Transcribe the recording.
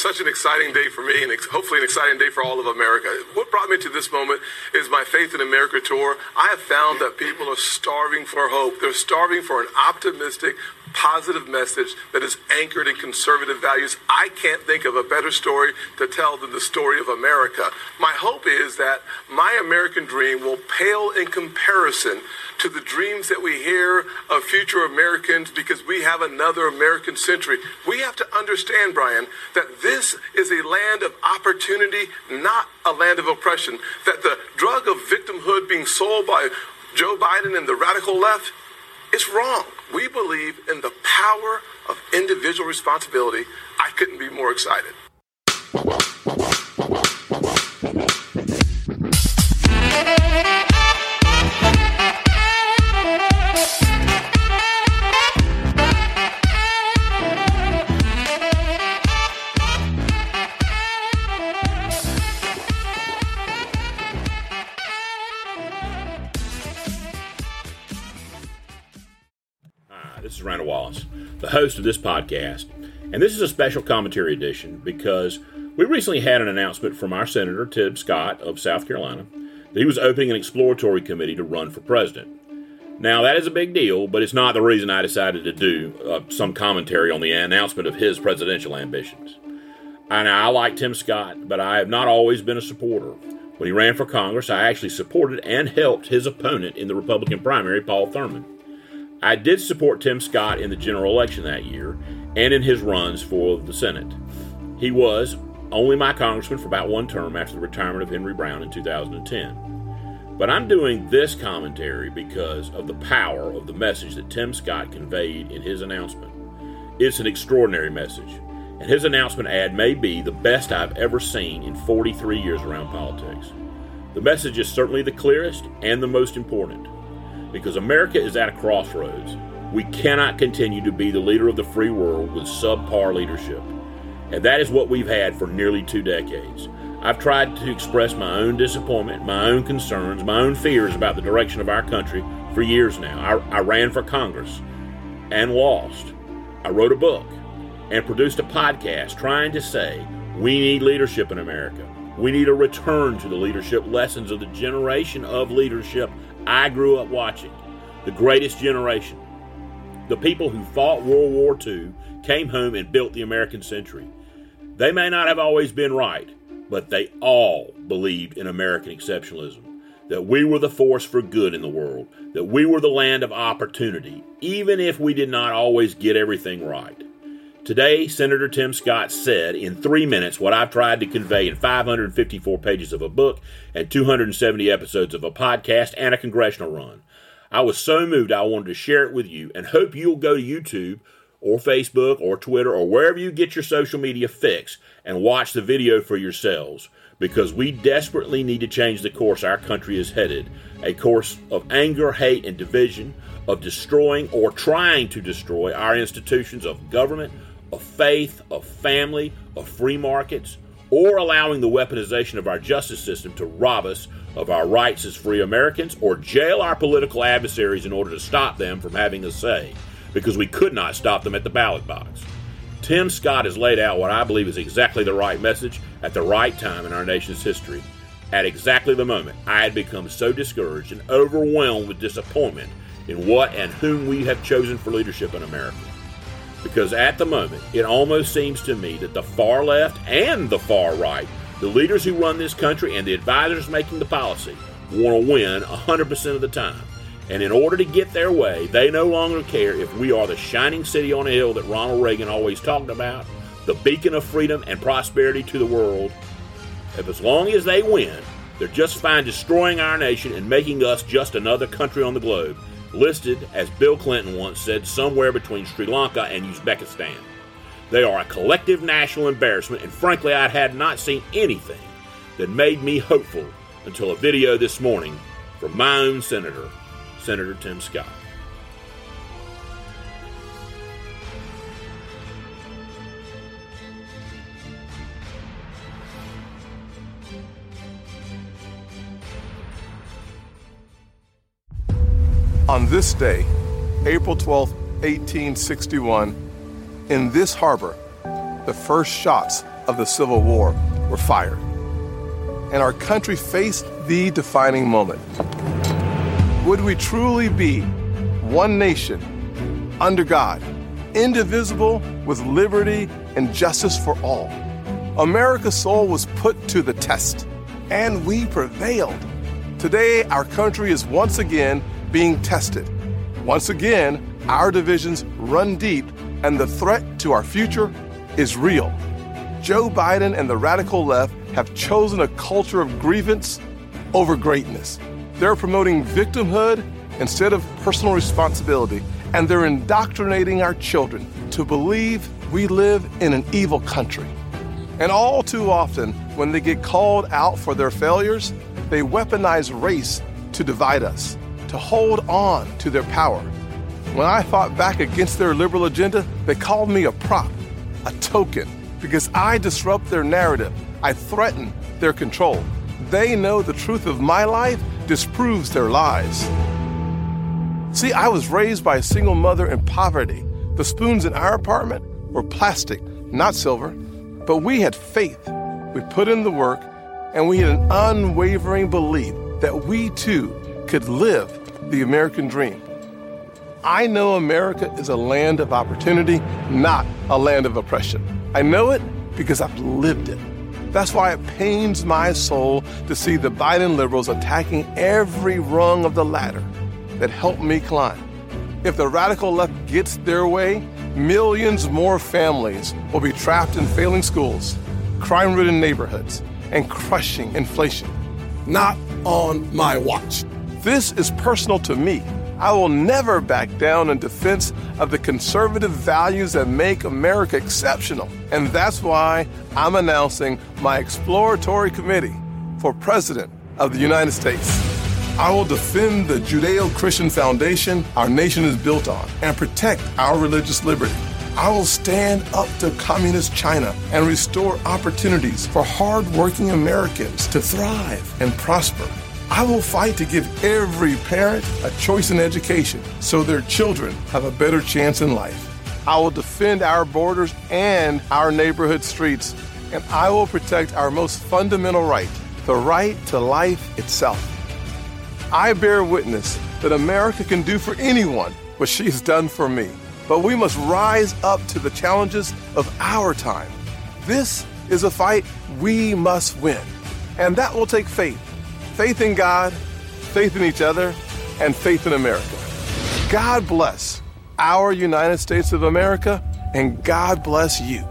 such an exciting day for me and hopefully an exciting day for all of America. What brought me to this moment is my Faith in America tour. I have found that people are starving for hope. They're starving for an optimistic, positive message that is anchored in conservative values. I can't think of a better story to tell than the story of America. My hope is that my American dream will pale in comparison to the dreams that we hear of future Americans because we have another American century. We have to understand, Brian, that this is a land of opportunity, not a land of oppression. That the drug of victimhood being sold by Joe Biden and the radical left is wrong. We believe in the power of individual responsibility. I couldn't be more excited. The host of this podcast, and this is a special commentary edition because we recently had an announcement from our Senator Tim Scott of South Carolina that he was opening an exploratory committee to run for president. Now, that is a big deal, but it's not the reason I decided to do uh, some commentary on the announcement of his presidential ambitions. And I like Tim Scott, but I have not always been a supporter. When he ran for Congress, I actually supported and helped his opponent in the Republican primary, Paul Thurmond. I did support Tim Scott in the general election that year and in his runs for the Senate. He was only my congressman for about one term after the retirement of Henry Brown in 2010. But I'm doing this commentary because of the power of the message that Tim Scott conveyed in his announcement. It's an extraordinary message, and his announcement ad may be the best I've ever seen in 43 years around politics. The message is certainly the clearest and the most important because America is at a crossroads. We cannot continue to be the leader of the free world with subpar leadership. And that is what we've had for nearly two decades. I've tried to express my own disappointment, my own concerns, my own fears about the direction of our country for years now. I, I ran for Congress and lost. I wrote a book and produced a podcast trying to say we need leadership in America. We need a return to the leadership lessons of the generation of leadership I grew up watching. The greatest generation. The people who fought World War II came home and built the American century. They may not have always been right, but they all believed in American exceptionalism. That we were the force for good in the world, that we were the land of opportunity, even if we did not always get everything right. Today, Senator Tim Scott said in three minutes what I've tried to convey in 554 pages of a book and 270 episodes of a podcast and a congressional run. I was so moved I wanted to share it with you and hope you'll go to YouTube or Facebook or Twitter or wherever you get your social media fix and watch the video for yourselves because we desperately need to change the course our country is headed a course of anger, hate, and division, of destroying or trying to destroy our institutions of government of faith, of family, of free markets, or allowing the weaponization of our justice system to rob us of our rights as free Americans, or jail our political adversaries in order to stop them from having a say, because we could not stop them at the ballot box. Tim Scott has laid out what I believe is exactly the right message at the right time in our nation's history. At exactly the moment I had become so discouraged and overwhelmed with disappointment in what and whom we have chosen for leadership in America because at the moment, it almost seems to me that the far left and the far right, the leaders who run this country and the advisors making the policy, want to win 100% of the time. And in order to get their way, they no longer care if we are the shining city on a hill that Ronald Reagan always talked about, the beacon of freedom and prosperity to the world. If as long as they win, they're just fine destroying our nation and making us just another country on the globe listed, as Bill Clinton once said, somewhere between Sri Lanka and Uzbekistan. They are a collective national embarrassment, and frankly, I had not seen anything that made me hopeful until a video this morning from my own senator, Senator Tim Scott. On this day, April 12, 1861, in this harbor, the first shots of the Civil War were fired. And our country faced the defining moment. Would we truly be one nation under God, indivisible with liberty and justice for all? America's soul was put to the test, and we prevailed. Today, our country is once again being tested. Once again, our divisions run deep, and the threat to our future is real. Joe Biden and the radical left have chosen a culture of grievance over greatness. They're promoting victimhood instead of personal responsibility, and they're indoctrinating our children to believe we live in an evil country. And all too often, when they get called out for their failures, they weaponize race to divide us, to hold on to their power. When I fought back against their liberal agenda, they called me a prop, a token, because I disrupt their narrative. I threaten their control. They know the truth of my life disproves their lies. See, I was raised by a single mother in poverty. The spoons in our apartment were plastic, not silver. But we had faith. We put in the work, and we had an unwavering belief that we too could live the American dream. I know America is a land of opportunity, not a land of oppression. I know it because I've lived it. That's why it pains my soul to see the Biden liberals attacking every rung of the ladder that helped me climb. If the radical left gets their way, millions more families will be trapped in failing schools, crime ridden neighborhoods, and crushing inflation. Not on my watch. This is personal to me. I will never back down in defense of the conservative values that make America exceptional. And that's why I'm announcing my exploratory committee for President of the United States. I will defend the Judeo Christian foundation our nation is built on and protect our religious liberty. I will stand up to communist China and restore opportunities for hardworking Americans to thrive and prosper. I will fight to give every parent a choice in education so their children have a better chance in life. I will defend our borders and our neighborhood streets, and I will protect our most fundamental right, the right to life itself. I bear witness that America can do for anyone what she has done for me. But we must rise up to the challenges of our time. This is a fight we must win. And that will take faith faith in God, faith in each other, and faith in America. God bless our United States of America, and God bless you.